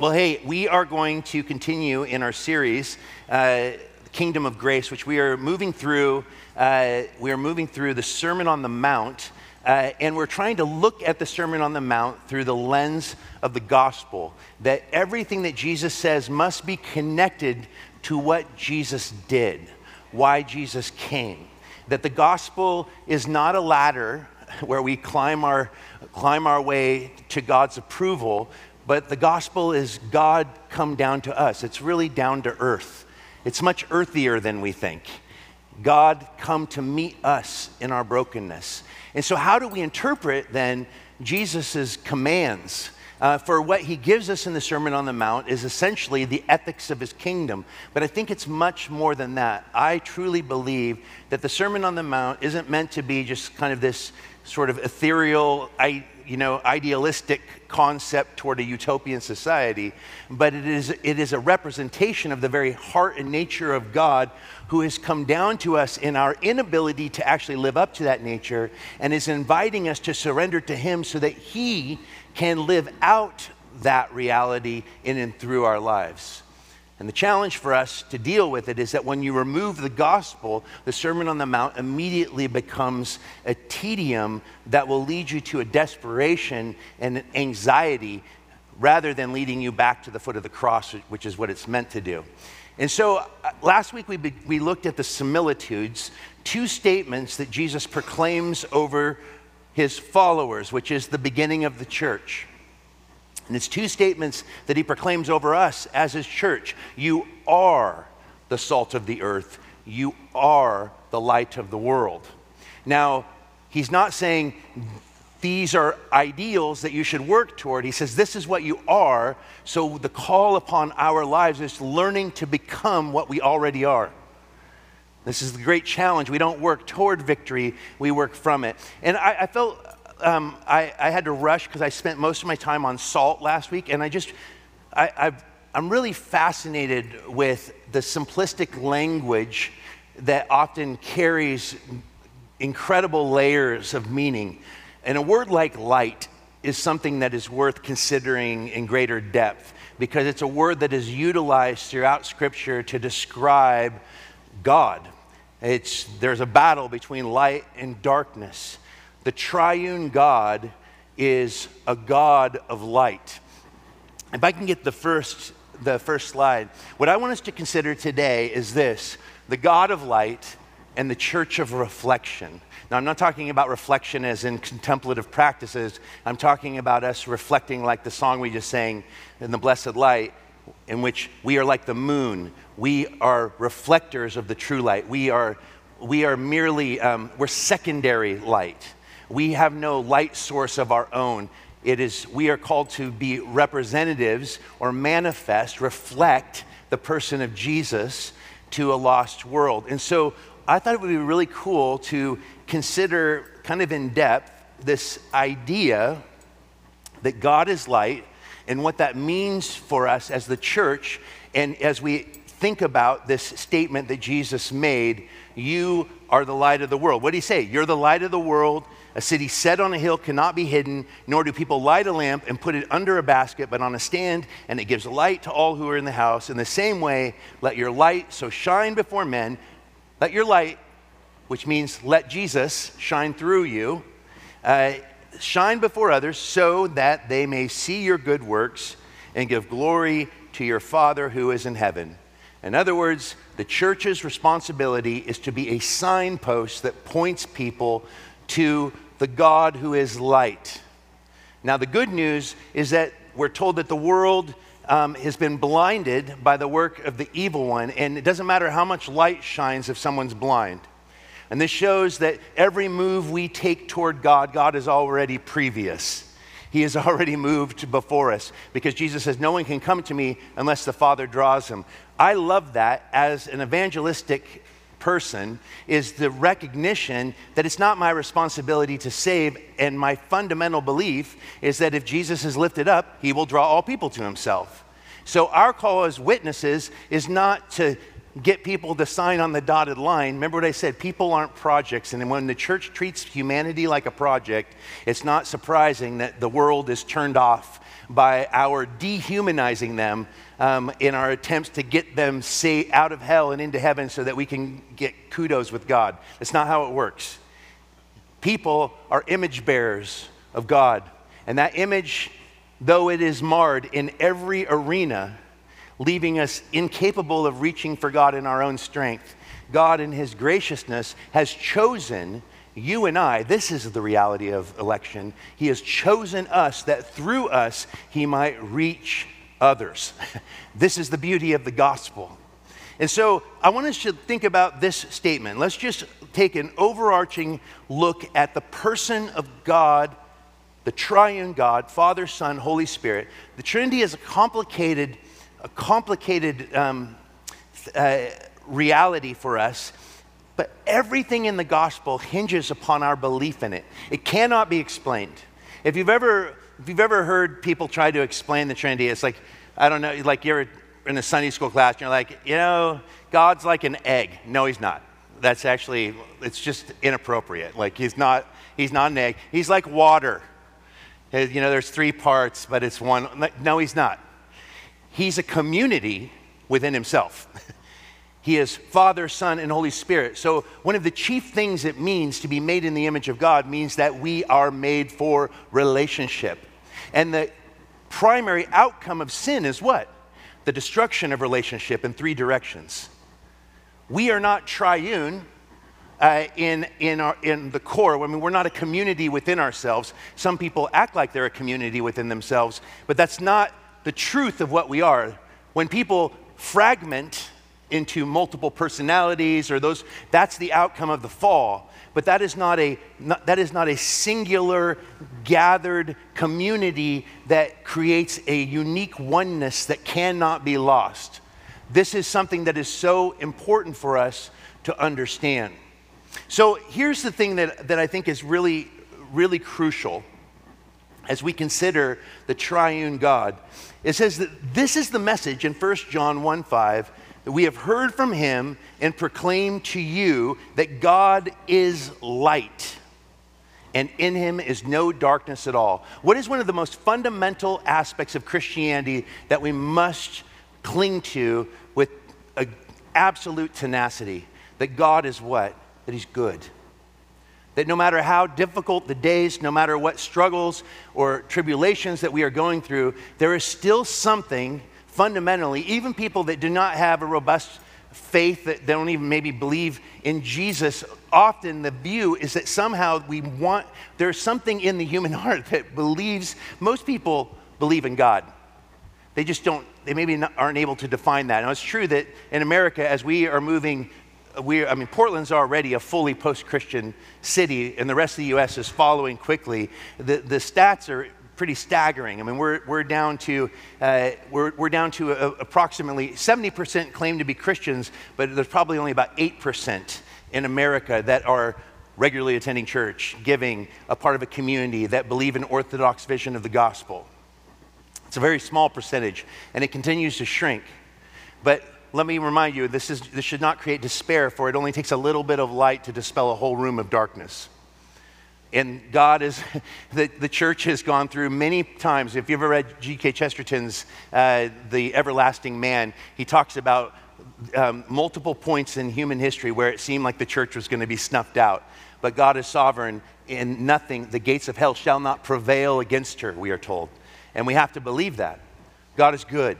Well, hey, we are going to continue in our series, uh, Kingdom of Grace, which we are moving through. Uh, we are moving through the Sermon on the Mount, uh, and we're trying to look at the Sermon on the Mount through the lens of the gospel. That everything that Jesus says must be connected to what Jesus did, why Jesus came. That the gospel is not a ladder where we climb our, climb our way to God's approval, but the gospel is God come down to us. It's really down to earth. It's much earthier than we think. God come to meet us in our brokenness. And so, how do we interpret then Jesus' commands? Uh, for what he gives us in the Sermon on the Mount is essentially the ethics of his kingdom. But I think it's much more than that. I truly believe that the Sermon on the Mount isn't meant to be just kind of this sort of ethereal, you know, idealistic concept toward a utopian society, but it is, it is a representation of the very heart and nature of God who has come down to us in our inability to actually live up to that nature and is inviting us to surrender to Him so that He can live out that reality in and through our lives. And the challenge for us to deal with it is that when you remove the gospel, the Sermon on the Mount immediately becomes a tedium that will lead you to a desperation and anxiety rather than leading you back to the foot of the cross, which is what it's meant to do. And so uh, last week we, be, we looked at the similitudes, two statements that Jesus proclaims over his followers, which is the beginning of the church. And it's two statements that he proclaims over us as his church. You are the salt of the earth, you are the light of the world. Now, he's not saying these are ideals that you should work toward. He says, This is what you are. So the call upon our lives is learning to become what we already are. This is the great challenge. We don't work toward victory, we work from it. And I, I felt um, I, I, had to rush because I spent most of my time on salt last week, and I just, I, I'm really fascinated with the simplistic language that often carries incredible layers of meaning. And a word like light is something that is worth considering in greater depth because it's a word that is utilized throughout Scripture to describe God. It's, there's a battle between light and darkness. The triune God is a God of light. If I can get the first, the first slide, what I want us to consider today is this the God of light and the church of reflection. Now, I'm not talking about reflection as in contemplative practices. I'm talking about us reflecting like the song we just sang in the blessed light, in which we are like the moon. We are reflectors of the true light. We are, we are merely, um, we're secondary light. We have no light source of our own. It is, we are called to be representatives or manifest, reflect the person of Jesus to a lost world. And so I thought it would be really cool to consider, kind of in depth, this idea that God is light and what that means for us as the church. And as we think about this statement that Jesus made, you are the light of the world. What did he say? You're the light of the world. A city set on a hill cannot be hidden, nor do people light a lamp and put it under a basket, but on a stand, and it gives light to all who are in the house. In the same way, let your light so shine before men. Let your light, which means let Jesus shine through you, uh, shine before others so that they may see your good works and give glory to your Father who is in heaven. In other words, the church's responsibility is to be a signpost that points people to the God who is light. Now, the good news is that we're told that the world um, has been blinded by the work of the evil one, and it doesn't matter how much light shines if someone's blind. And this shows that every move we take toward God, God is already previous. He has already moved before us because Jesus says, No one can come to me unless the Father draws him. I love that as an evangelistic person is the recognition that it's not my responsibility to save. And my fundamental belief is that if Jesus is lifted up, he will draw all people to himself. So our call as witnesses is not to get people to sign on the dotted line. Remember what I said people aren't projects. And when the church treats humanity like a project, it's not surprising that the world is turned off by our dehumanizing them um, in our attempts to get them say, out of hell and into heaven so that we can get kudos with God. That's not how it works. People are image bearers of God. And that image, though it is marred in every arena, leaving us incapable of reaching for God in our own strength, God, in His graciousness, has chosen you and I, this is the reality of election. He has chosen us that through us he might reach others. this is the beauty of the gospel. And so I want us to think about this statement. Let's just take an overarching look at the person of God, the triune God, Father, Son, Holy Spirit. The Trinity is a complicated, a complicated um, uh, reality for us. But everything in the gospel hinges upon our belief in it. It cannot be explained. If you've ever, if you've ever heard people try to explain the Trinity, it's like, I don't know, like you're in a Sunday school class and you're like, you know, God's like an egg. No, he's not. That's actually, it's just inappropriate. Like he's not, he's not an egg. He's like water. You know, there's three parts, but it's one. No, he's not. He's a community within himself. He is Father, Son, and Holy Spirit. So, one of the chief things it means to be made in the image of God means that we are made for relationship. And the primary outcome of sin is what? The destruction of relationship in three directions. We are not triune uh, in, in, our, in the core. I mean, we're not a community within ourselves. Some people act like they're a community within themselves, but that's not the truth of what we are. When people fragment, into multiple personalities or those that's the outcome of the fall. But that is not a not, that is not a singular gathered community that creates a unique oneness that cannot be lost. This is something that is so important for us to understand. So here's the thing that, that i think is really really crucial as we consider the triune god it says that this is the message in 1 john 1 5 that we have heard from him and proclaim to you that God is light and in him is no darkness at all. What is one of the most fundamental aspects of Christianity that we must cling to with absolute tenacity? That God is what? That he's good. That no matter how difficult the days, no matter what struggles or tribulations that we are going through, there is still something fundamentally, even people that do not have a robust faith, that they don't even maybe believe in Jesus, often the view is that somehow we want, there's something in the human heart that believes, most people believe in God. They just don't, they maybe not, aren't able to define that. Now, it's true that in America, as we are moving, we, I mean, Portland's already a fully post Christian city, and the rest of the U.S. is following quickly. The, the stats are pretty staggering. I mean, we're, we're down to, uh, we're, we're down to a, approximately 70% claim to be Christians, but there's probably only about 8% in America that are regularly attending church, giving, a part of a community that believe in orthodox vision of the gospel. It's a very small percentage, and it continues to shrink. But let me remind you, this, is, this should not create despair, for it only takes a little bit of light to dispel a whole room of darkness. And God is, the, the church has gone through many times. If you've ever read G.K. Chesterton's uh, The Everlasting Man, he talks about um, multiple points in human history where it seemed like the church was going to be snuffed out. But God is sovereign, in nothing, the gates of hell shall not prevail against her, we are told. And we have to believe that. God is good,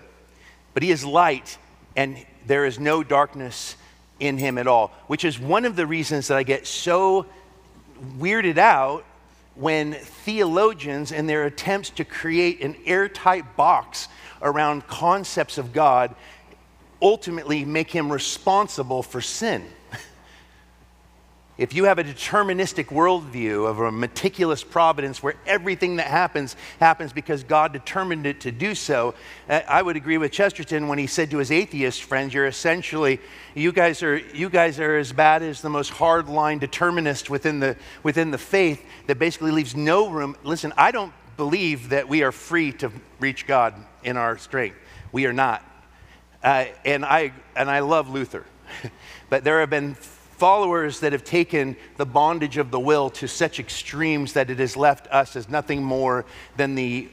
but He is light, and there is no darkness in Him at all, which is one of the reasons that I get so weirded out when theologians, in their attempts to create an airtight box around concepts of God, ultimately make him responsible for sin. If you have a deterministic worldview of a meticulous providence where everything that happens happens because God determined it to do so, uh, I would agree with Chesterton when he said to his atheist friends, You're essentially, you guys are, you guys are as bad as the most hardline determinist within the, within the faith that basically leaves no room. Listen, I don't believe that we are free to reach God in our strength. We are not. Uh, and, I, and I love Luther. but there have been followers that have taken the bondage of the will to such extremes that it has left us as nothing more than the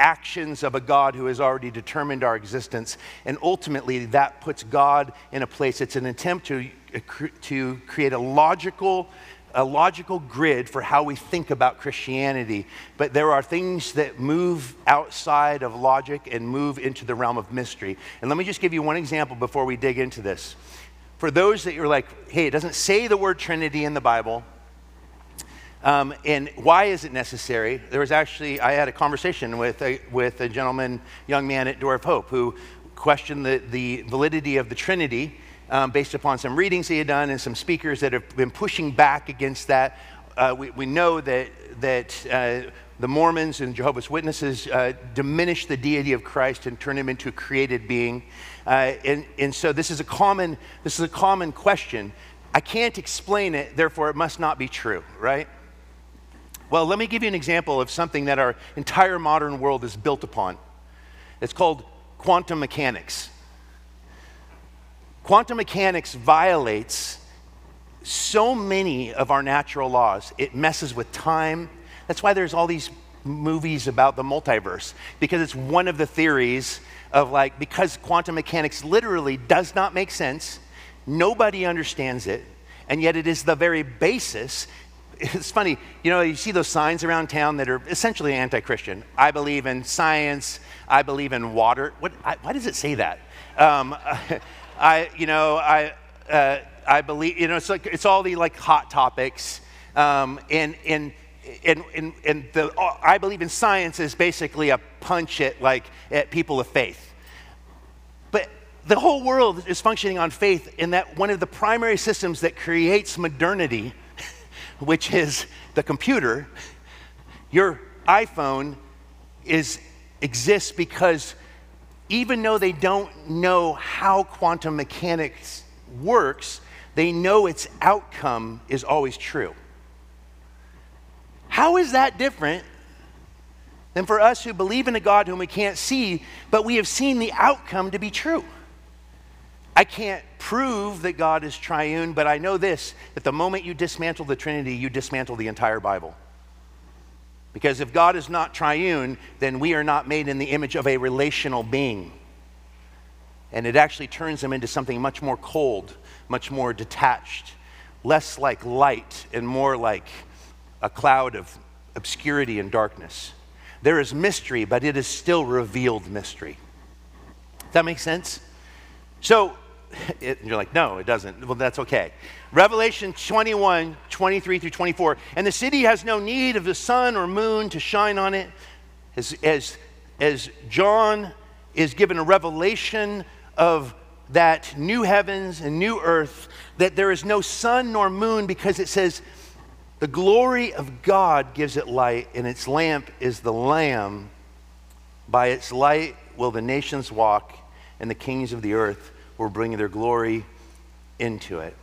actions of a God who has already determined our existence. And ultimately, that puts God in a place. It's an attempt to, uh, to create a logical, a logical grid for how we think about Christianity. But there are things that move outside of logic and move into the realm of mystery. And let me just give you one example before we dig into this. For those that you're like, hey, it doesn't say the word Trinity in the Bible. Um, and why is it necessary? There was actually, I had a conversation with a, with a gentleman, young man at Door of Hope, who questioned the, the validity of the Trinity um, based upon some readings he had done and some speakers that have been pushing back against that. Uh, we, we know that, that uh, the Mormons and Jehovah's Witnesses uh, diminish the deity of Christ and turn him into a created being. Uh, and, and so this is, a common, this is a common question. I can't explain it, therefore it must not be true, right? Well, let me give you an example of something that our entire modern world is built upon. It's called quantum mechanics. Quantum mechanics violates so many of our natural laws. It messes with time. That's why there's all these movies about the multiverse, because it's one of the theories of like, because quantum mechanics literally does not make sense, nobody understands it, and yet it is the very basis it's funny, you know, you see those signs around town that are essentially anti Christian. I believe in science, I believe in water. What, I, why does it say that? Um, I, you know, I, uh, I believe, you know, it's, like, it's all the like hot topics. Um, and, and, and, and, and the, I believe in science is basically a punch at like at people of faith. But the whole world is functioning on faith in that one of the primary systems that creates modernity which is the computer, your iPhone is, exists because even though they don't know how quantum mechanics works, they know its outcome is always true. How is that different than for us who believe in a God whom we can't see, but we have seen the outcome to be true? I can't prove that God is triune, but I know this that the moment you dismantle the Trinity, you dismantle the entire Bible. Because if God is not triune, then we are not made in the image of a relational being. And it actually turns him into something much more cold, much more detached, less like light and more like a cloud of obscurity and darkness. There is mystery, but it is still revealed mystery. Does that make sense? So, it, you're like, no, it doesn't. Well, that's okay. Revelation 21, 23 through 24. And the city has no need of the sun or moon to shine on it. As, as, as John is given a revelation of that new heavens and new earth, that there is no sun nor moon because it says, the glory of God gives it light, and its lamp is the Lamb. By its light will the nations walk, and the kings of the earth will bring their glory into it.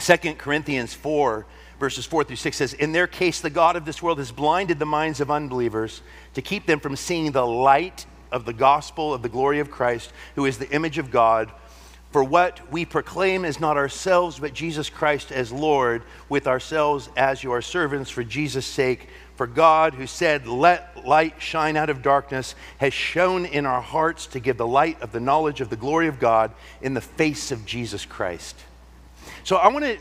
2 Corinthians 4, verses 4 through 6 says, In their case, the God of this world has blinded the minds of unbelievers to keep them from seeing the light of the gospel of the glory of Christ, who is the image of God. For what we proclaim is not ourselves, but Jesus Christ as Lord, with ourselves as your servants for Jesus' sake. For God, who said, Let light shine out of darkness, has shone in our hearts to give the light of the knowledge of the glory of God in the face of Jesus Christ. So I want to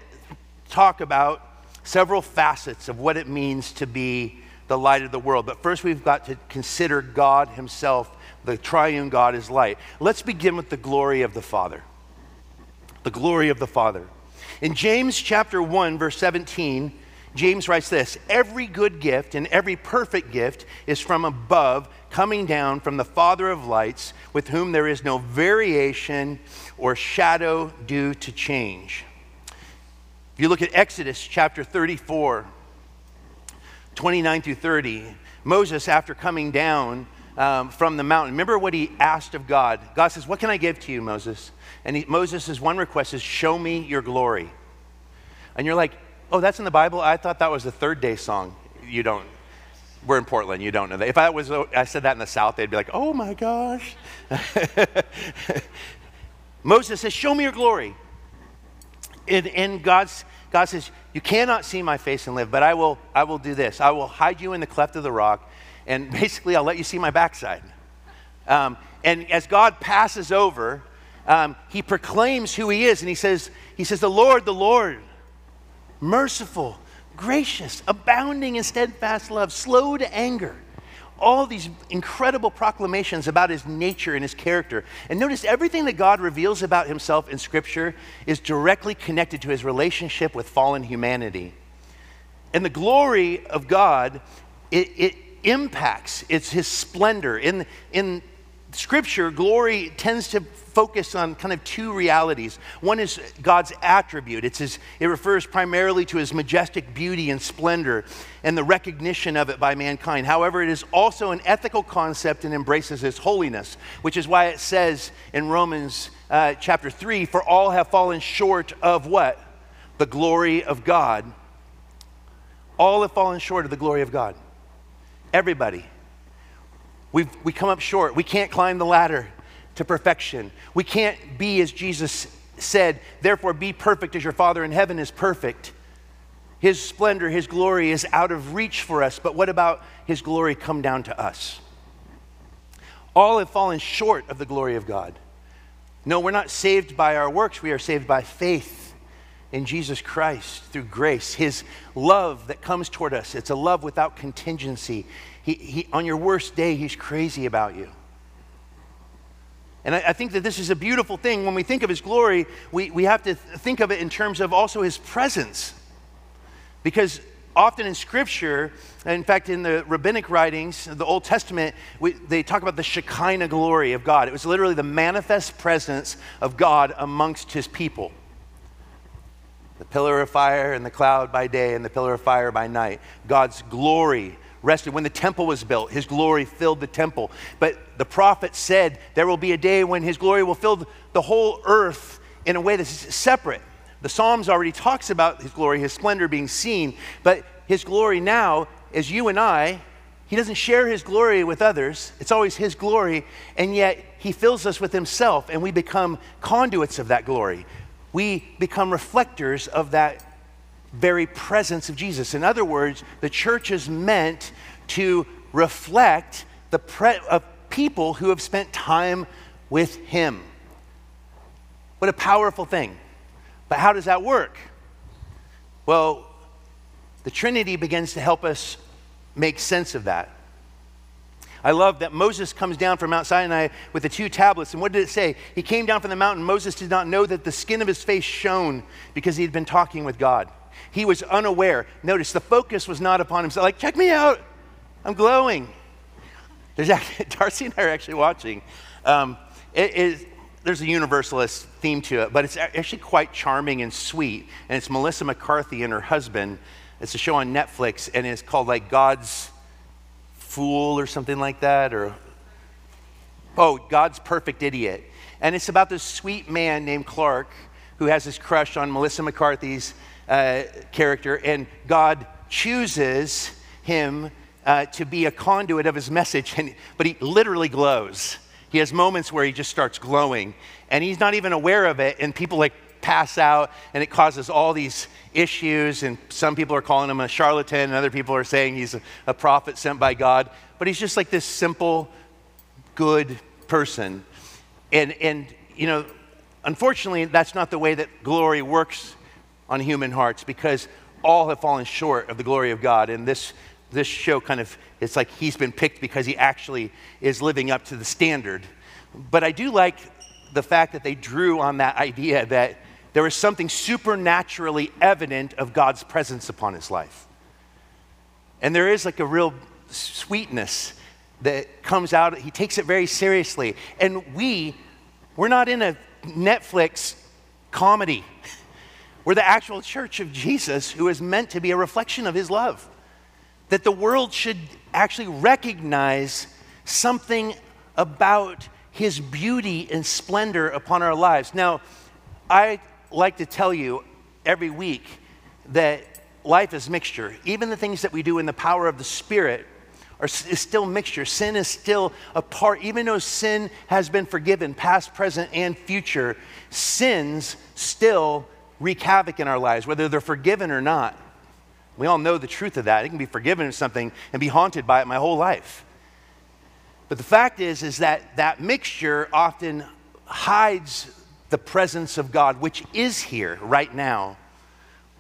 talk about several facets of what it means to be the light of the world. But first, we've got to consider God Himself, the triune God, is light. Let's begin with the glory of the Father. The glory of the Father. In James chapter 1, verse 17, James writes this Every good gift and every perfect gift is from above, coming down from the Father of lights, with whom there is no variation or shadow due to change. If you look at Exodus chapter 34, 29 through 30, Moses, after coming down um, from the mountain, remember what he asked of God? God says, What can I give to you, Moses? And Moses' one request is, Show me your glory. And you're like, Oh, that's in the Bible? I thought that was the third day song. You don't. We're in Portland, you don't know that. If I, was, I said that in the South, they'd be like, oh my gosh. Moses says, Show me your glory. And, and God's, God says, You cannot see my face and live, but I will, I will do this. I will hide you in the cleft of the rock, and basically, I'll let you see my backside. Um, and as God passes over, um, he proclaims who he is, and he says, he says, The Lord, the Lord, merciful, gracious, abounding in steadfast love, slow to anger. All these incredible proclamations about his nature and his character. And notice everything that God reveals about himself in Scripture is directly connected to his relationship with fallen humanity. And the glory of God, it, it impacts, it's his splendor. In, in Scripture, glory tends to focus on kind of two realities. One is God's attribute. It's his, it refers primarily to his majestic beauty and splendor and the recognition of it by mankind. However, it is also an ethical concept and embraces his holiness, which is why it says in Romans uh, chapter 3 For all have fallen short of what? The glory of God. All have fallen short of the glory of God. Everybody. We've, we come up short. We can't climb the ladder to perfection. We can't be as Jesus said, therefore be perfect as your Father in heaven is perfect. His splendor, His glory is out of reach for us, but what about His glory come down to us? All have fallen short of the glory of God. No, we're not saved by our works, we are saved by faith in Jesus Christ through grace. His love that comes toward us, it's a love without contingency. He, he, on your worst day, He's crazy about you. And I, I, think that this is a beautiful thing. When we think of his glory, we, we have to th- think of it in terms of also his presence. Because often in scripture, in fact, in the rabbinic writings, the Old Testament, we, they talk about the Shekinah glory of God. It was literally the manifest presence of God amongst his people. The pillar of fire and the cloud by day and the pillar of fire by night. God's glory rested. When the temple was built, his glory filled the temple. But the prophet said there will be a day when his glory will fill the whole earth in a way that's separate. The Psalms already talks about his glory, his splendor being seen, but his glory now is you and I. He doesn't share his glory with others. It's always his glory, and yet he fills us with himself, and we become conduits of that glory. We become reflectors of that very presence of Jesus. In other words, the church is meant to reflect the pre- of people who have spent time with him. What a powerful thing. But how does that work? Well, the Trinity begins to help us make sense of that. I love that Moses comes down from Mount Sinai with the two tablets. And what did it say? He came down from the mountain. Moses did not know that the skin of his face shone because he had been talking with God. He was unaware. Notice the focus was not upon himself. Like, check me out. I'm glowing. There's actually, Darcy and I are actually watching. Um, there's a universalist theme to it, but it's actually quite charming and sweet. And it's Melissa McCarthy and her husband. It's a show on Netflix, and it's called like God's Fool or something like that, or oh, God's Perfect Idiot. And it's about this sweet man named Clark who has his crush on Melissa McCarthy's uh, character, and God chooses him uh, to be a conduit of his message, and, but he literally glows. He has moments where he just starts glowing, and he's not even aware of it, and people like pass out, and it causes all these issues. And some people are calling him a charlatan, and other people are saying he's a, a prophet sent by God. But he's just like this simple, good person. And, and, you know, unfortunately, that's not the way that glory works on human hearts because all have fallen short of the glory of God. And this, this show kind of, it's like he's been picked because he actually is living up to the standard. But I do like the fact that they drew on that idea that there was something supernaturally evident of God's presence upon his life. And there is like a real sweetness that comes out. He takes it very seriously. And we, we're not in a Netflix comedy. We're the actual church of Jesus who is meant to be a reflection of his love. That the world should actually recognize something about his beauty and splendor upon our lives. Now, I like to tell you every week that life is mixture. Even the things that we do in the power of the Spirit are, is still mixture. Sin is still a part, even though sin has been forgiven, past, present, and future, sins still wreak havoc in our lives, whether they're forgiven or not. We all know the truth of that. It can be forgiven of something and be haunted by it my whole life. But the fact is, is that that mixture often hides the presence of God, which is here right now.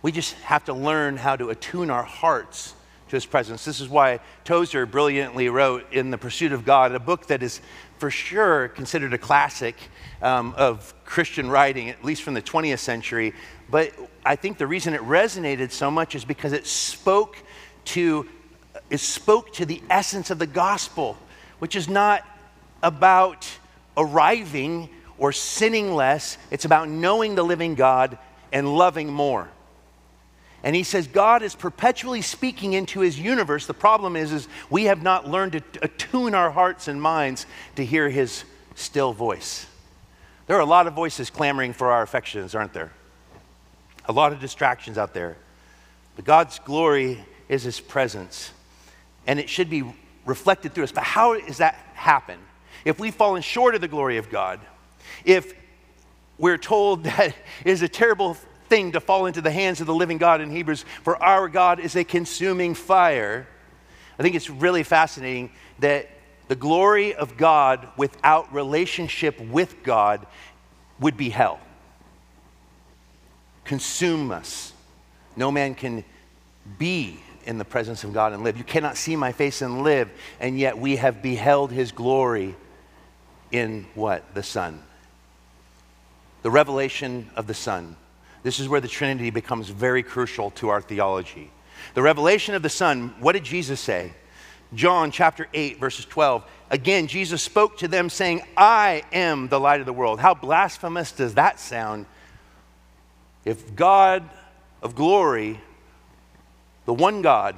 We just have to learn how to attune our hearts to his presence. This is why Tozer brilliantly wrote in The Pursuit of God, a book that is for sure considered a classic um, of Christian writing, at least from the 20th century. But I think the reason it resonated so much is because it spoke to, it spoke to the essence of the gospel, which is not about arriving or sinning less, it's about knowing the living God and loving more. And he says God is perpetually speaking into his universe. The problem is, is we have not learned to attune our hearts and minds to hear his still voice. There are a lot of voices clamoring for our affections, aren't there? A lot of distractions out there. But God's glory is his presence. And it should be reflected through us. But how does that happen? If we've fallen short of the glory of God, if we're told that it is a terrible thing to fall into the hands of the living God in Hebrews, for our God is a consuming fire. I think it's really fascinating that the glory of God without relationship with God would be hell. Consume us. No man can be in the presence of God and live. You cannot see my face and live, and yet we have beheld his glory in what? The Son. The revelation of the Son. This is where the Trinity becomes very crucial to our theology. The revelation of the Son, what did Jesus say? John chapter 8, verses 12. Again, Jesus spoke to them saying, I am the light of the world. How blasphemous does that sound? If God of glory, the one God,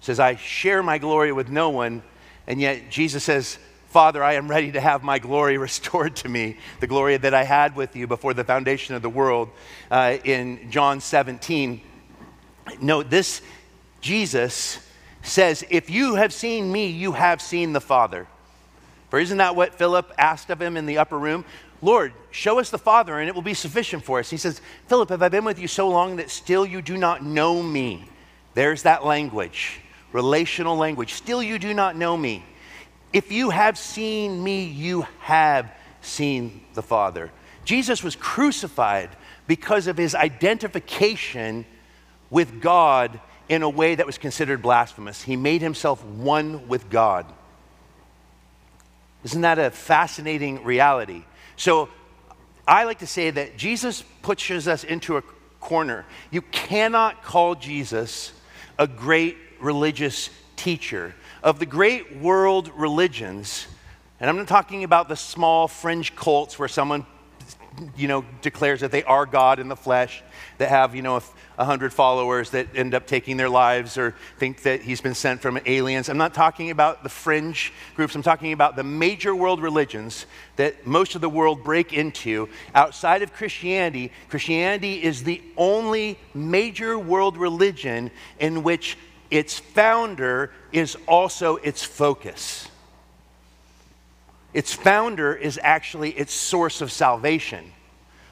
says, I share my glory with no one, and yet Jesus says, Father, I am ready to have my glory restored to me, the glory that I had with you before the foundation of the world uh, in John 17. note this Jesus says, If you have seen me, you have seen the Father. For isn't that what Philip asked of him in the upper room? Lord, show us the Father, and it will be sufficient for us. He says, Philip, have I been with you so long that still you do not know me? There's that language, relational language. Still you do not know me. If you have seen me, you have seen the Father. Jesus was crucified because of his identification with God in a way that was considered blasphemous. He made himself one with God. Isn't that a fascinating reality? So I like to say that Jesus pushes us into a corner. You cannot call Jesus a great religious teacher of the great world religions, and I'm not talking about the small fringe cults where someone, you know, declares that they are God in the flesh, that have, you know, a hundred followers that end up taking their lives or think that he's been sent from aliens. I'm not talking about the fringe groups. I'm talking about the major world religions that most of the world break into. Outside of Christianity, Christianity is the only major world religion in which its founder is also its focus. Its founder is actually its source of salvation.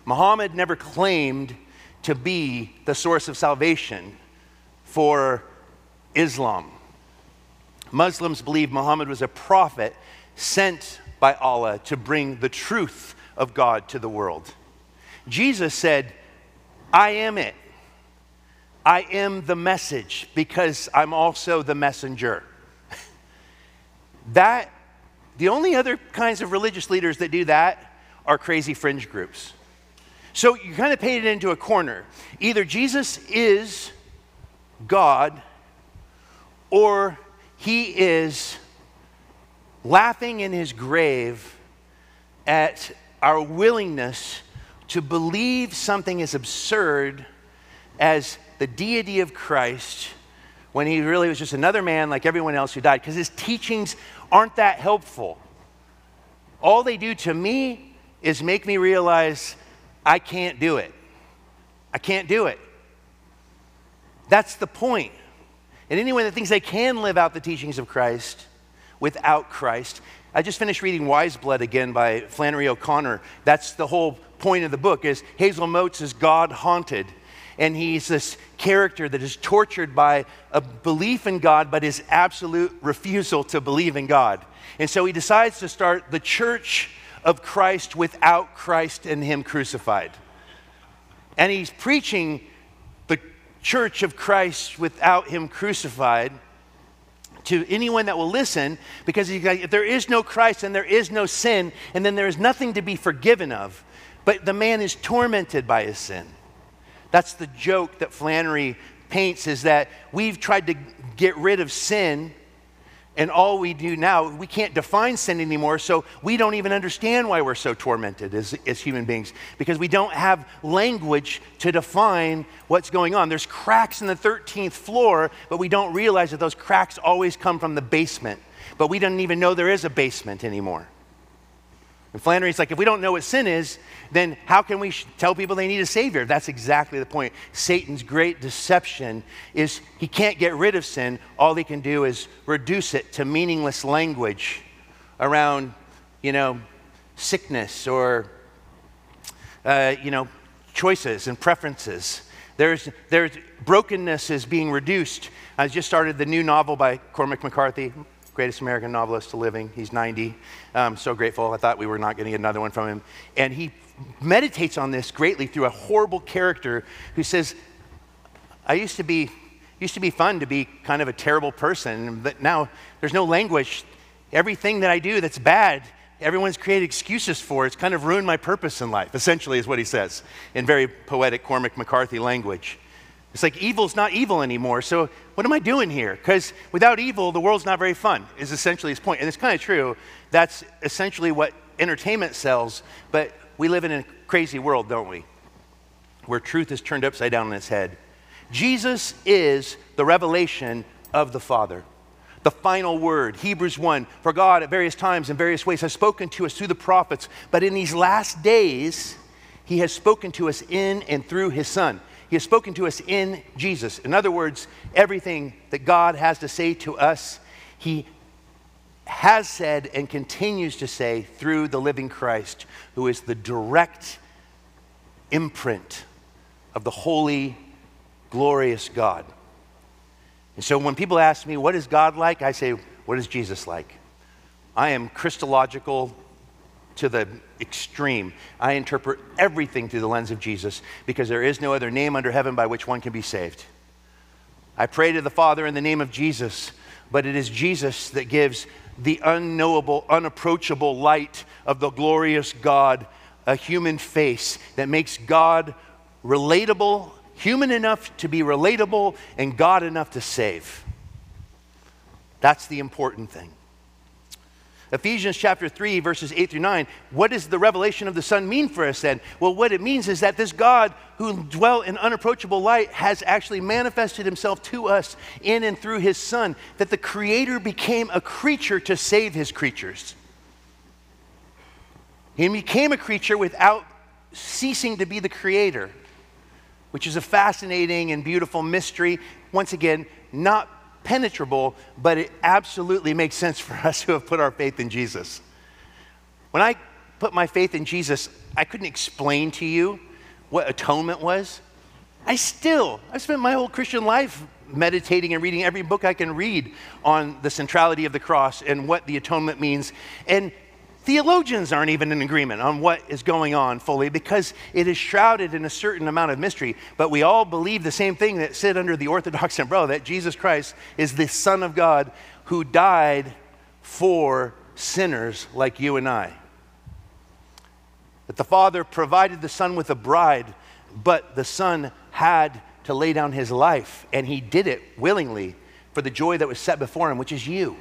Muhammad never claimed to be the source of salvation for Islam. Muslims believe Muhammad was a prophet sent by Allah to bring the truth of God to the world. Jesus said, I am it. I am the message because I'm also the messenger. that, the only other kinds of religious leaders that do that are crazy fringe groups. So you kind of painted into a corner. Either Jesus is God or he is laughing in his grave at our willingness to believe something as absurd as the deity of Christ when he really was just another man like everyone else who died because his teachings aren't that helpful. All they do to me is make me realize I can't do it. I can't do it. That's the point. And anyone that thinks they can live out the teachings of Christ without Christ. I just finished reading Wise Blood again by Flannery O'Connor. That's the whole point of the book is Hazel Motes is God haunted. And he's this character that is tortured by a belief in God, but his absolute refusal to believe in God. And so he decides to start the church of Christ without Christ and him crucified. And he's preaching the church of Christ without him crucified to anyone that will listen because if there is no Christ and there is no sin, and then there is nothing to be forgiven of, but the man is tormented by his sin. That's the joke that Flannery paints is that we've tried to get rid of sin and all we do now, we can't define sin anymore, so we don't even understand why we're so tormented as, as human beings because we don't have language to define what's going on. There's cracks in the 13th floor, but we don't realize that those cracks always come from the basement. But we don't even know there is a basement anymore. And Flannery's like, if we don't know what sin is, then how can we tell people they need a savior? That's exactly the point. Satan's great deception is he can't get rid of sin. All he can do is reduce it to meaningless language around, you know, sickness or, uh, you know, choices and preferences. There's, there's brokenness is being reduced. I just started the new novel by Cormac McCarthy, greatest American novelist living. He's 90. I'm so grateful. I thought we were not going to get another one from him. And he meditates on this greatly through a horrible character who says, I used to be used to be fun to be kind of a terrible person, but now there's no language. Everything that I do that's bad, everyone's created excuses for. It's kind of ruined my purpose in life, essentially, is what he says in very poetic Cormac McCarthy language. It's like evil's not evil anymore. So what am I doing here? Because without evil, the world's not very fun, is essentially his point. And it's kind of true. That's essentially what entertainment sells. But we live in a crazy world, don't we? Where truth is turned upside down on its head. Jesus is the revelation of the Father. The final word, Hebrews 1 For God at various times and various ways has spoken to us through the prophets, but in these last days, he has spoken to us in and through his Son. He has spoken to us in Jesus. In other words, everything that God has to say to us, He has said and continues to say through the living Christ, who is the direct imprint of the holy, glorious God. And so when people ask me, What is God like? I say, What is Jesus like? I am Christological to the extreme. I interpret everything through the lens of Jesus because there is no other name under heaven by which one can be saved. I pray to the Father in the name of Jesus, but it is Jesus that gives the unknowable, unapproachable light of the glorious God a human face that makes God relatable, human enough to be relatable, and God enough to save. That's the important thing. Ephesians chapter 3, verses 8 through 9. What does the revelation of the Son mean for us then? Well, what it means is that this God who dwelt in unapproachable light has actually manifested himself to us in and through his Son, that the Creator became a creature to save his creatures. He became a creature without ceasing to be the Creator, which is a fascinating and beautiful mystery. Once again, not penetrable, but it absolutely makes sense for us who have put our faith in Jesus. When I put my faith in Jesus, I couldn't explain to you what atonement was. I still, I spent my whole Christian life meditating and reading every book I can read on the centrality of the cross and what the atonement means. And Theologians aren't even in agreement on what is going on fully because it is shrouded in a certain amount of mystery. But we all believe the same thing that sit under the Orthodox umbrella that Jesus Christ is the Son of God who died for sinners like you and I. That the Father provided the Son with a bride, but the Son had to lay down his life, and he did it willingly for the joy that was set before him, which is you.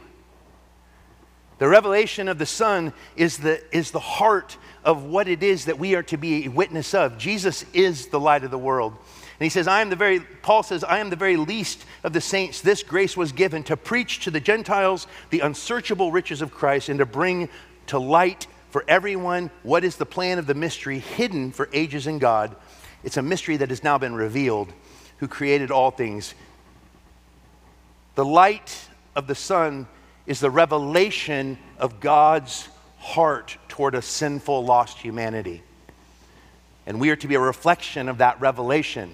The revelation of the Son is the, is the heart of what it is that we are to be a witness of. Jesus is the light of the world. And he says, I am the very, Paul says, I am the very least of the saints. This grace was given to preach to the Gentiles the unsearchable riches of Christ and to bring to light for everyone what is the plan of the mystery hidden for ages in God. It's a mystery that has now been revealed, who created all things The light of the sun is the revelation of God's heart toward a sinful, lost humanity. And we are to be a reflection of that revelation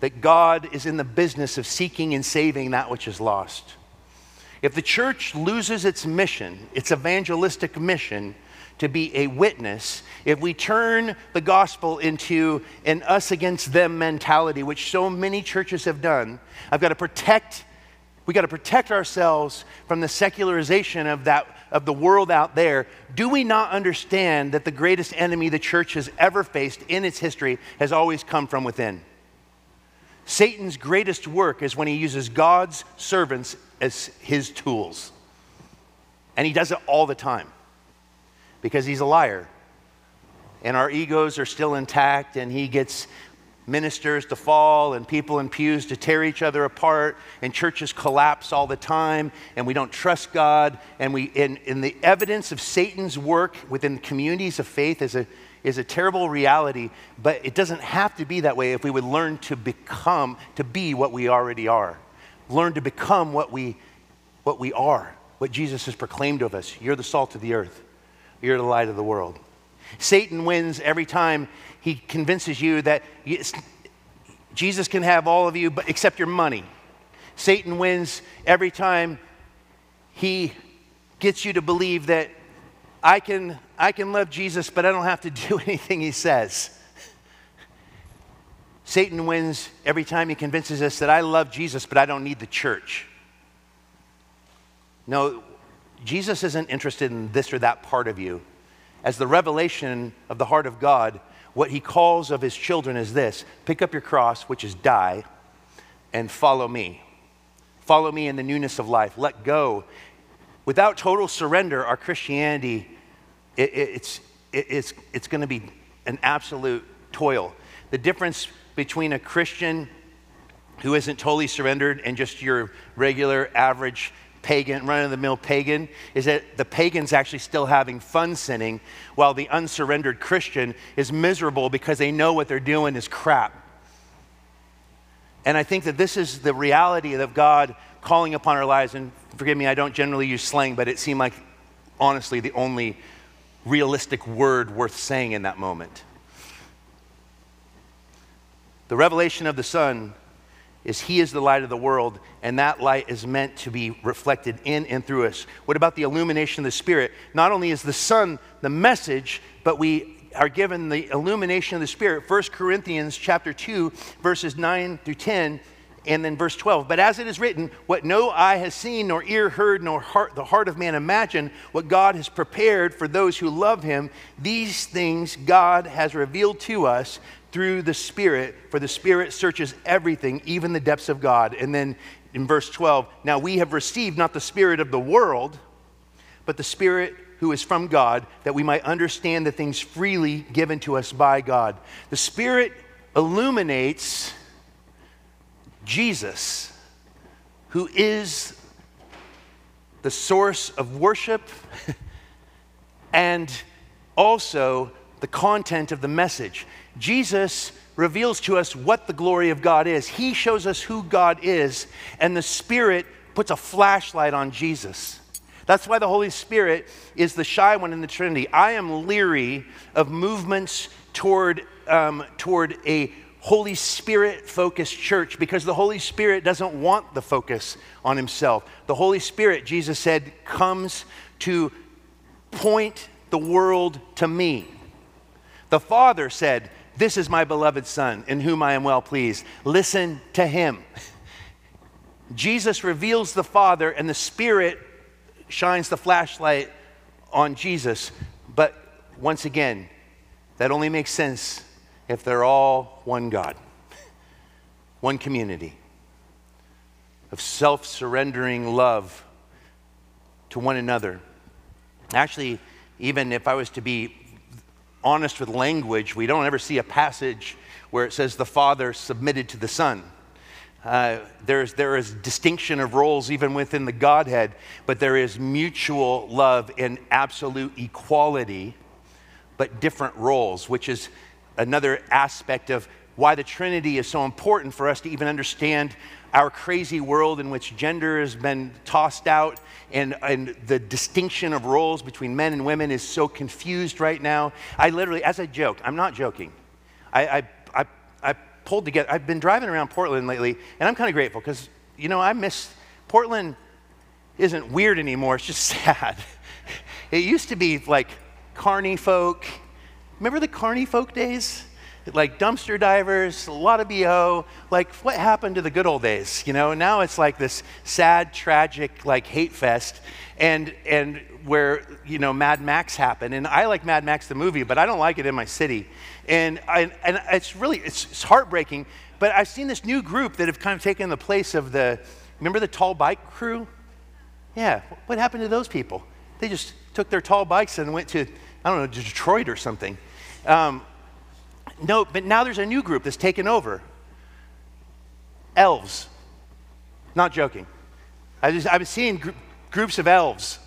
that God is in the business of seeking and saving that which is lost. If the church loses its mission, its evangelistic mission, to be a witness, if we turn the gospel into an us against them mentality, which so many churches have done, I've got to protect, we got to protect ourselves from the secularization of that of the world out there. Do we not understand that the greatest enemy the church has ever faced in its history has always come from within? Satan's greatest work is when he uses God's servants as his tools. And he does it all the time because he's a liar. And our egos are still intact, and he gets ministers to fall and people in pews to tear each other apart and churches collapse all the time and we don't trust god. And we in, the evidence of satan's work within communities of faith is a is a terrible reality but it doesn't have to be that way if we would learn to become to be what we already are. Learn to become what we what we are what jesus has proclaimed of us. You're the salt of the earth. You're the light of the world. Satan wins every time he convinces you that Jesus can have all of you but except your money. Satan wins every time he gets you to believe that I can, I can love Jesus, but I don't have to do anything he says. Satan wins every time he convinces us that I love Jesus, but I don't need the church. No, Jesus isn't interested in this or that part of you. As the revelation of the heart of God, what he calls of his children is this pick up your cross, which is die, and follow me. Follow me in the newness of life. Let go. Without total surrender, our Christianity, it, it, it's, it, it's, it's going to be an absolute toil. The difference between a Christian who isn't totally surrendered and just your regular average pagan, run of the mill pagan, is that the pagan's actually still having fun sinning, while the unsurrendered Christian is miserable because they know what they're doing is crap. And I think that this is the reality of God calling upon our lives. And forgive me, I don't generally use slang, but it seemed like, honestly, the only realistic word worth saying in that moment. The revelation of the Son is he is the light of the world and that light is meant to be reflected in and through us. What about the illumination of the spirit? Not only is the Son the message but we are given the illumination of the spirit. 1 corinthians chapter 2 verses 9 through 10 and then verse 12 but as it is written what no eye has seen nor ear heard nor heart, the heart of man imagined what god has prepared for those who love him these things god has revealed to us through the Spirit, for the Spirit searches everything, even the depths of God. And then in verse 12, now we have received not the Spirit of the world, but the Spirit who is from God, that we might understand the things freely given to us by God. The Spirit illuminates Jesus, who is the source of worship and also the content of the message. Jesus reveals to us what the glory of God is. He shows us who God is, and the Spirit puts a flashlight on Jesus. That's why the Holy Spirit is the shy one in the Trinity. I am leery of movements toward, um, toward a Holy Spirit focused church because the Holy Spirit doesn't want the focus on himself. The Holy Spirit, Jesus said, comes to point the world to me. The Father said, this is my beloved Son, in whom I am well pleased. Listen to him. Jesus reveals the Father, and the Spirit shines the flashlight on Jesus. But once again, that only makes sense if they're all one God, one community of self surrendering love to one another. Actually, even if I was to be honest with language, we don't ever see a passage where it says the Father submitted to the Son. Uh, there's, there is distinction of roles even within the Godhead, but there is mutual love and absolute equality, but different roles, which is another aspect of why the Trinity is so important for us to even understand our crazy world in which gender has been tossed out and, and the distinction of roles between men and women is so confused right now. I literally, as I joke, I'm not joking. I, I, I, I pulled together, I've been driving around Portland lately, and I'm kind of grateful because, you know, I miss, Portland isn't weird anymore, it's just sad. it used to be like carny folk. Remember the carny folk days? Like dumpster divers, a lot of BO. Like, what happened to the good old days? You know, now it's like this sad, tragic, like hate fest, and and where you know Mad Max happened. And I like Mad Max the movie, but I don't like it in my city. And I, and it's really it's, it's heartbreaking. But I've seen this new group that have kind of taken the place of the. Remember the tall bike crew? Yeah, what happened to those people? They just took their tall bikes and went to I don't know Detroit or something. Um, no, but now there's a new group that's taken over elves. Not joking. I just, I've seen gr- groups of elves,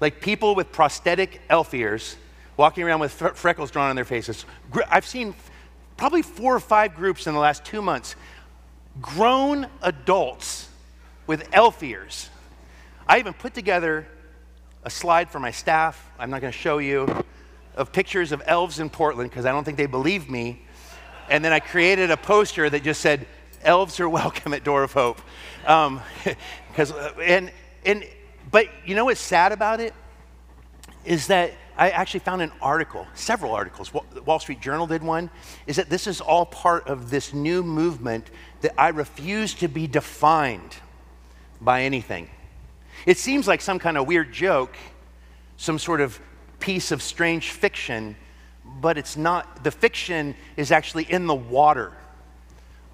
like people with prosthetic elf ears walking around with f- freckles drawn on their faces. Gr- I've seen probably four or five groups in the last two months. Grown adults with elf ears. I even put together a slide for my staff. I'm not going to show you of pictures of elves in Portland because I don't think they believe me. And then I created a poster that just said, Elves are welcome at Door of Hope. Um, because, uh, and, and, but you know what's sad about it? Is that I actually found an article, several articles, Wall Street Journal did one, is that this is all part of this new movement that I refuse to be defined by anything. It seems like some kind of weird joke, some sort of piece of strange fiction, but it's not. The fiction is actually in the water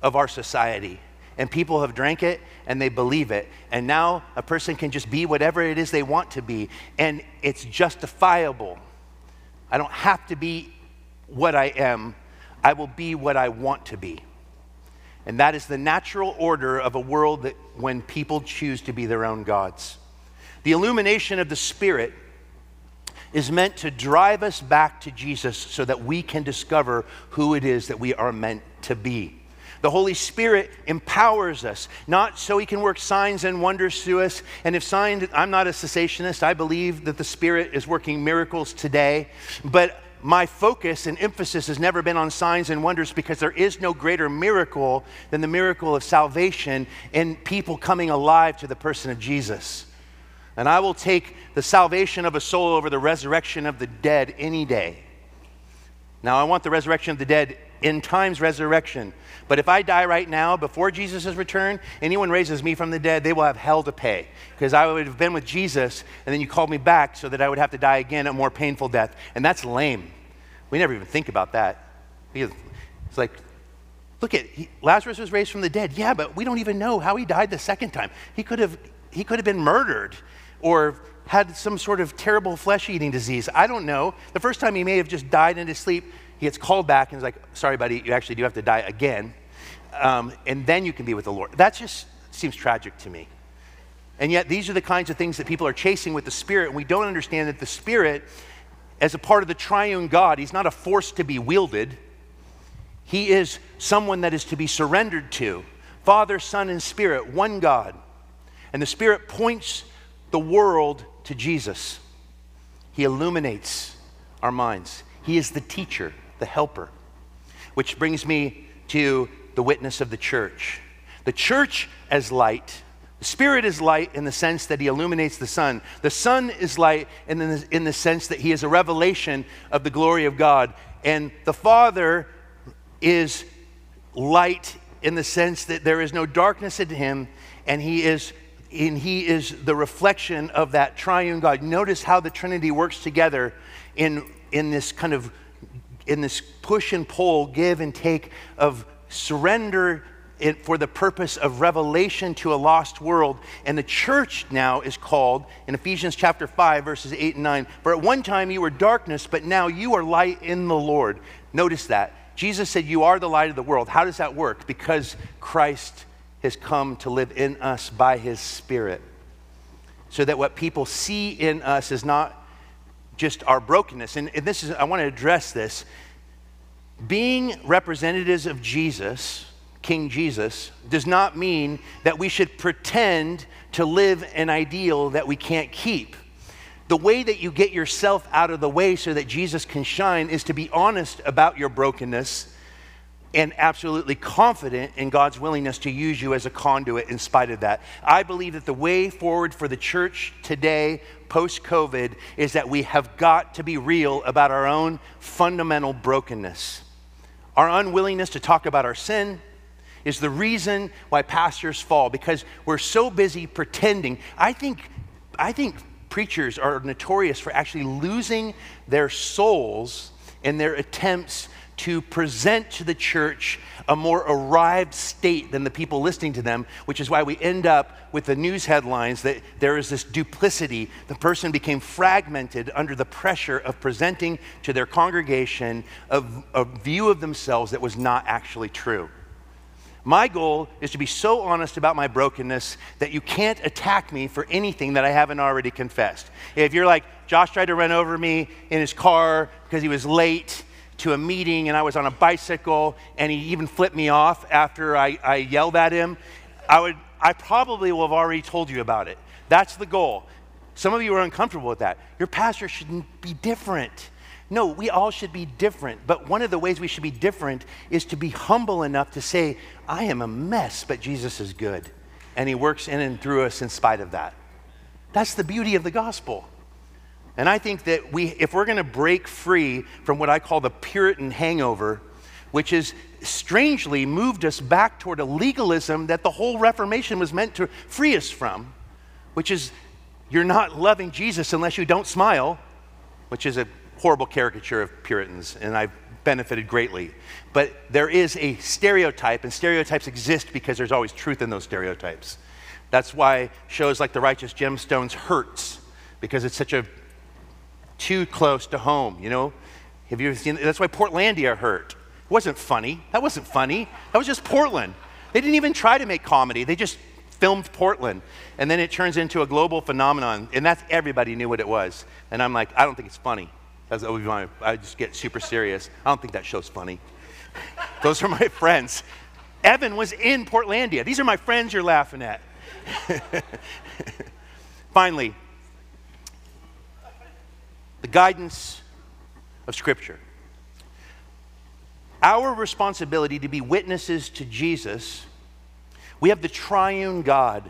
of our society. And people have drank it and they believe it. And now a person can just be whatever it is they want to be. And it's justifiable. I don't have to be what I am, I will be what I want to be. And that is the natural order of a world that when people choose to be their own gods. The illumination of the Spirit is meant to drive us back to Jesus so that we can discover who it is that we are meant to be. The Holy Spirit empowers us, not so He can work signs and wonders through us. And if signs, I'm not a cessationist, I believe that the Spirit is working miracles today. But my focus and emphasis has never been on signs and wonders because there is no greater miracle than the miracle of salvation and people coming alive to the person of Jesus. And I will take the salvation of a soul over the resurrection of the dead any day. Now, I want the resurrection of the dead in time's resurrection. But if I die right now before Jesus' return, anyone raises me from the dead, they will have hell to pay. Because I would have been with Jesus, and then you called me back so that I would have to die again a more painful death. And that's lame. We never even think about that. It's like, look at he, Lazarus was raised from the dead. Yeah, but we don't even know how he died the second time. He could have he could have been murdered or had some sort of terrible flesh eating disease. I don't know. The first time he may have just died in his sleep. He gets called back and is like, sorry, buddy, you actually do have to die again. Um, and then you can be with the Lord. That just seems tragic to me. And yet, these are the kinds of things that people are chasing with the Spirit, and we don't understand that the Spirit, as a part of the triune God, He's not a force to be wielded. He is someone that is to be surrendered to. Father, Son, and Spirit, one God. And the Spirit points the world to Jesus. He illuminates our minds. He is the teacher, the helper. Which brings me to the witness of the church. The church as light. The Spirit is light in the sense that He illuminates the Son. The Son is light in the, in the sense that He is a revelation of the glory of God. And the Father is light in the sense that there is no darkness in Him, and He is and he is the reflection of that triune God. Notice how the Trinity works together in, in this kind of in this push and pull, give and take of surrender for the purpose of revelation to a lost world. And the church now is called in Ephesians chapter 5, verses 8 and 9. For at one time you were darkness, but now you are light in the Lord. Notice that. Jesus said, You are the light of the world. How does that work? Because Christ has come to live in us by his Spirit. So that what people see in us is not just our brokenness. And, and this is, I want to address this. being representatives of Jesus, King Jesus, does not mean that we should pretend to live an ideal that we can't keep. The way that you get yourself out of the way so that Jesus can shine is to be honest about your brokenness and absolutely confident in God's willingness to use you as a conduit in spite of that. I believe that the way forward for the church today, post COVID, is that we have got to be real about our own fundamental brokenness. Our unwillingness to talk about our sin is the reason why pastors fall because we're so busy pretending. I think, I think preachers are notorious for actually losing their souls in their attempts to present to the church a more arrived state than the people listening to them, which is why we end up with the news headlines that there is this duplicity. The person became fragmented under the pressure of presenting to their congregation a, a view of themselves that was not actually true. My goal is to be so honest about my brokenness that you can't attack me for anything that I haven't already confessed. If you're like, Josh tried to run over me in his car because he was late to a meeting and I was on a bicycle and he even flipped me off after I, I yelled at him, I, would, I probably will have already told you about it. That's the goal. Some of you are uncomfortable with that. Your pastor shouldn't be different. No, we all should be different. But one of the ways we should be different is to be humble enough to say, I am a mess, but Jesus is good. And he works in and through us in spite of that. That's the beauty of the gospel. And I think that we, if we're going to break free from what I call the Puritan hangover, which has strangely moved us back toward a legalism that the whole Reformation was meant to free us from, which is you're not loving Jesus unless you don't smile, which is a horrible caricature of Puritans, and I've benefited greatly. But there is a stereotype, and stereotypes exist because there's always truth in those stereotypes. That's why shows like The Righteous Gemstones hurts, because it's such a too close to home, you know? Have you ever seen that's why Portlandia hurt. It wasn't funny. That wasn't funny. That was just Portland. They didn't even try to make comedy. They just filmed Portland. And then it turns into a global phenomenon. And that's everybody knew what it was. And I'm like, I don't think it's funny. That's I just get super serious. I don't think that show's funny. Those are my friends. Evan was in Portlandia. These are my friends you're laughing at. Finally, the guidance of Scripture. Our responsibility to be witnesses to Jesus, we have the triune God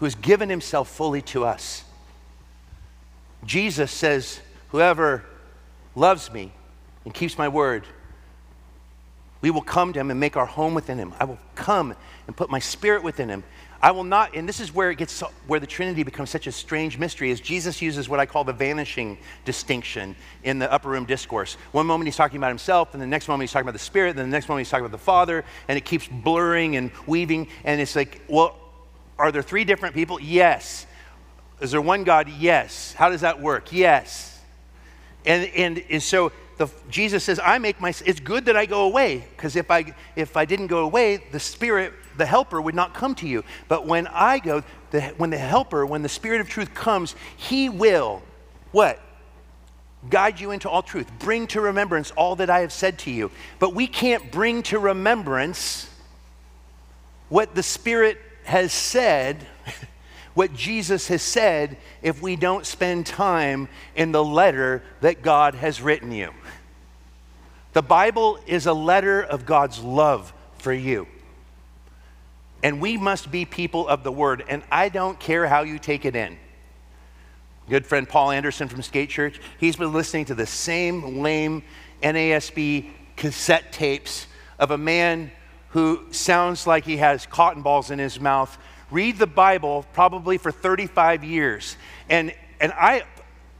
who has given himself fully to us. Jesus says, Whoever loves me and keeps my word, we will come to him and make our home within him. I will come and put my spirit within him. I will not, and this is where it gets, where the Trinity becomes such a strange mystery, is Jesus uses what I call the vanishing distinction in the upper room discourse. One moment he's talking about himself, and the next moment he's talking about the Spirit, and the next moment he's talking about the Father, and it keeps blurring and weaving, and it's like, well, are there three different people? Yes. Is there one God? Yes. How does that work? Yes. And, and, and so the, Jesus says, I make my, it's good that I go away, because if I, if I didn't go away, the Spirit, the Helper, would not come to you. But when I go, the, when the Helper, when the Spirit of truth comes, He will, what? Guide you into all truth. Bring to remembrance all that I have said to you. But we can't bring to remembrance what the Spirit has said what Jesus has said if we don't spend time in the letter that God has written you. The Bible is a letter of God's love for you. And we must be people of the word. And I don't care how you take it in. Good friend Paul Anderson from Skate Church, he's been listening to the same lame NASB cassette tapes of a man who sounds like he has cotton balls in his mouth read the Bible probably for 35 years. And, and I,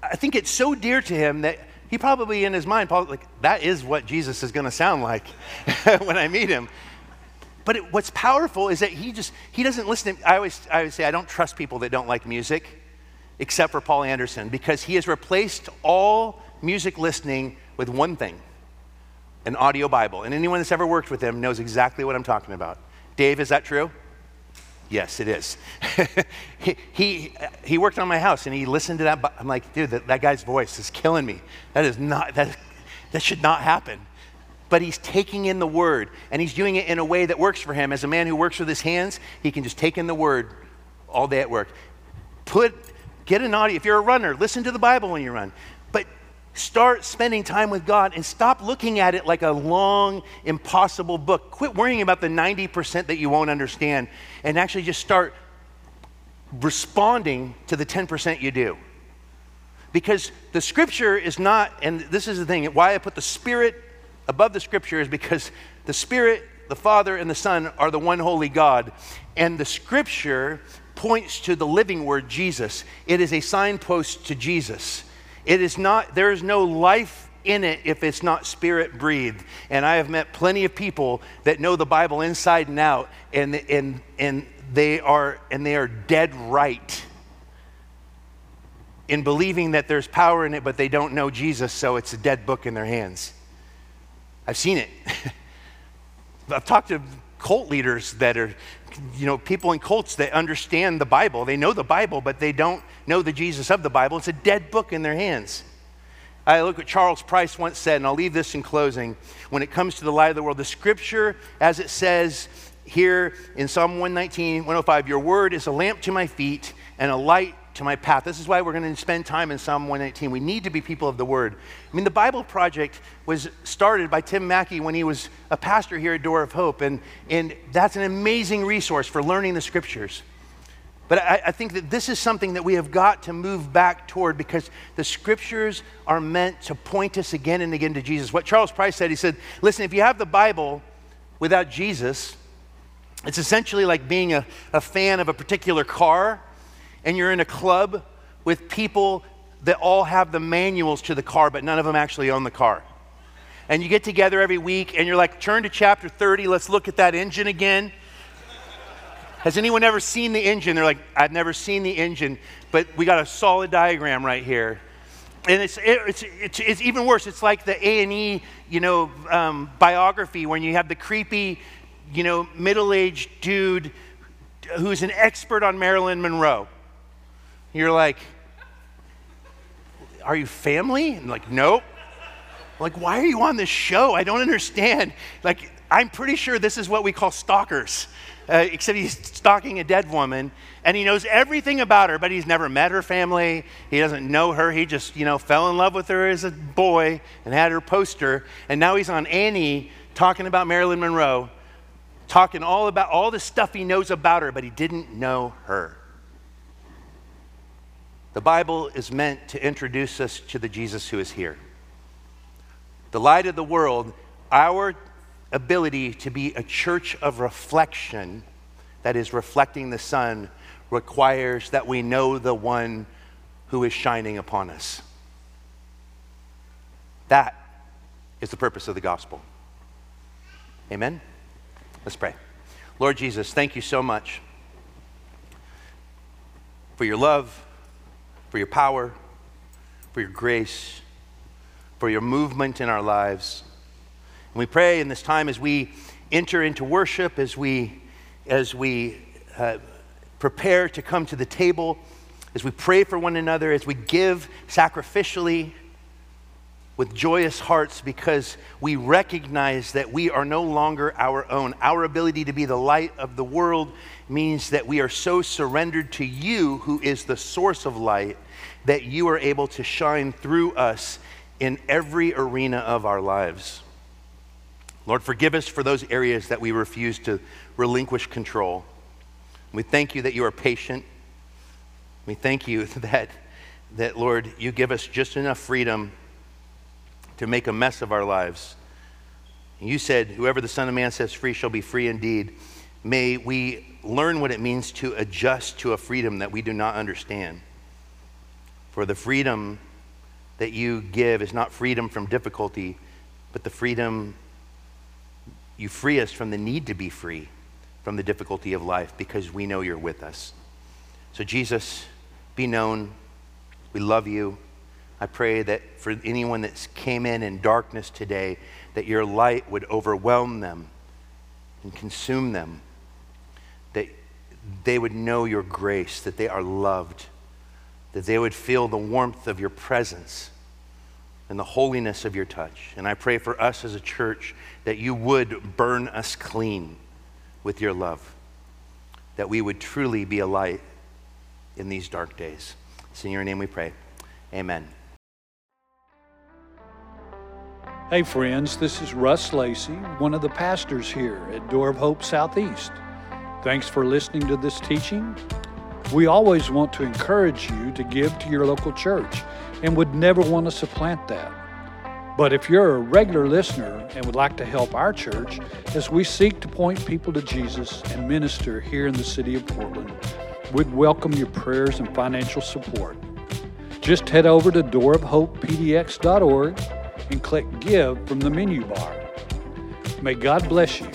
I think it's so dear to him that he probably in his mind, probably like, that is what Jesus is going to sound like when I meet him. But it, what's powerful is that he just, he doesn't listen. To, I, always, I always say, I don't trust people that don't like music, except for Paul Anderson, because he has replaced all music listening with one thing an audio Bible. And anyone that's ever worked with him knows exactly what I'm talking about. Dave, is that true? Yes, it is. he, he, he, worked on my house and he listened to that. I'm like, dude, that, that guy's voice is killing me. That is not, that, that should not happen. But he's taking in the word and he's doing it in a way that works for him. As a man who works with his hands, he can just take in the word all day at work. Put, get an audio. If you're a runner, listen to the Bible when you run. Start spending time with God and stop looking at it like a long, impossible book. Quit worrying about the 90% that you won't understand and actually just start responding to the 10% you do. Because the scripture is not, and this is the thing, why I put the spirit above the scripture is because the spirit, the Father, and the Son are the one holy God. And the scripture points to the living word, Jesus. It is a signpost to Jesus. It is not, there is no life in it if it's not spirit breathed. And I have met plenty of people that know the Bible inside and out, and, and, and, they, are, and they are dead right in believing that there's power in it, but they don't know Jesus, so it's a dead book in their hands. I've seen it. I've talked to cult leaders that are, you know, people in cults that understand the Bible. They know the Bible, but they don't know the Jesus of the Bible. It's a dead book in their hands. I look at Charles Price once said, and I'll leave this in closing. When it comes to the light of the world, the scripture, as it says here in Psalm 119, 105, your word is a lamp to my feet and a light to my path. This is why we're going to spend time in Psalm 119. We need to be people of the Word. I mean, the Bible Project was started by Tim Mackie when he was a pastor here at Door of Hope, and, and that's an amazing resource for learning the Scriptures. But I, I think that this is something that we have got to move back toward because the Scriptures are meant to point us again and again to Jesus. What Charles Price said, he said, listen, if you have the Bible without Jesus, it's essentially like being a, a fan of a particular car and you're in a club with people that all have the manuals to the car, but none of them actually own the car. And you get together every week and you're like, turn to chapter 30, let's look at that engine again. Has anyone ever seen the engine? They're like, I've never seen the engine, but we got a solid diagram right here. And it's, it's, it's, it's even worse. It's like the A&E, you know, um, biography when you have the creepy, you know, middle-aged dude who's an expert on Marilyn Monroe. You're like, Are you family? And like, Nope. Like, why are you on this show? I don't understand. Like, I'm pretty sure this is what we call stalkers, uh, except he's stalking a dead woman and he knows everything about her, but he's never met her family. He doesn't know her. He just, you know, fell in love with her as a boy and had her poster. And now he's on A&E talking about Marilyn Monroe, talking all about all the stuff he knows about her, but he didn't know her. The Bible is meant to introduce us to the Jesus who is here. The light of the world, our ability to be a church of reflection that is reflecting the sun requires that we know the one who is shining upon us. That is the purpose of the gospel. Amen? Let's pray. Lord Jesus, thank you so much for your love for your power, for your grace, for your movement in our lives. And we pray in this time as we enter into worship, as we, as we uh, prepare to come to the table, as we pray for one another, as we give sacrificially with joyous hearts because we recognize that we are no longer our own. Our ability to be the light of the world means that we are so surrendered to you, who is the source of light, that you are able to shine through us in every arena of our lives. Lord, forgive us for those areas that we refuse to relinquish control. We thank you that you are patient. We thank you that, that, Lord, you give us just enough freedom to make a mess of our lives. You said, Whoever the Son of Man sets free shall be free indeed. May we learn what it means to adjust to a freedom that we do not understand. For the freedom that you give is not freedom from difficulty, but the freedom you free us from the need to be free from the difficulty of life because we know you're with us. So, Jesus, be known. We love you. I pray that for anyone that came in in darkness today, that your light would overwhelm them and consume them, that they would know your grace, that they are loved, that they would feel the warmth of your presence, and the holiness of your touch. And I pray for us as a church that you would burn us clean with your love, that we would truly be a light in these dark days. It's in your name we pray. Amen. Hey, friends, this is Russ Lacey, one of the pastors here at Door of Hope Southeast. Thanks for listening to this teaching. We always want to encourage you to give to your local church and would never want to supplant that. But if you're a regular listener and would like to help our church as we seek to point people to Jesus and minister here in the city of Portland, we'd welcome your prayers and financial support. Just head over to doorofhopepdx.org and click Give from the menu bar. May God bless you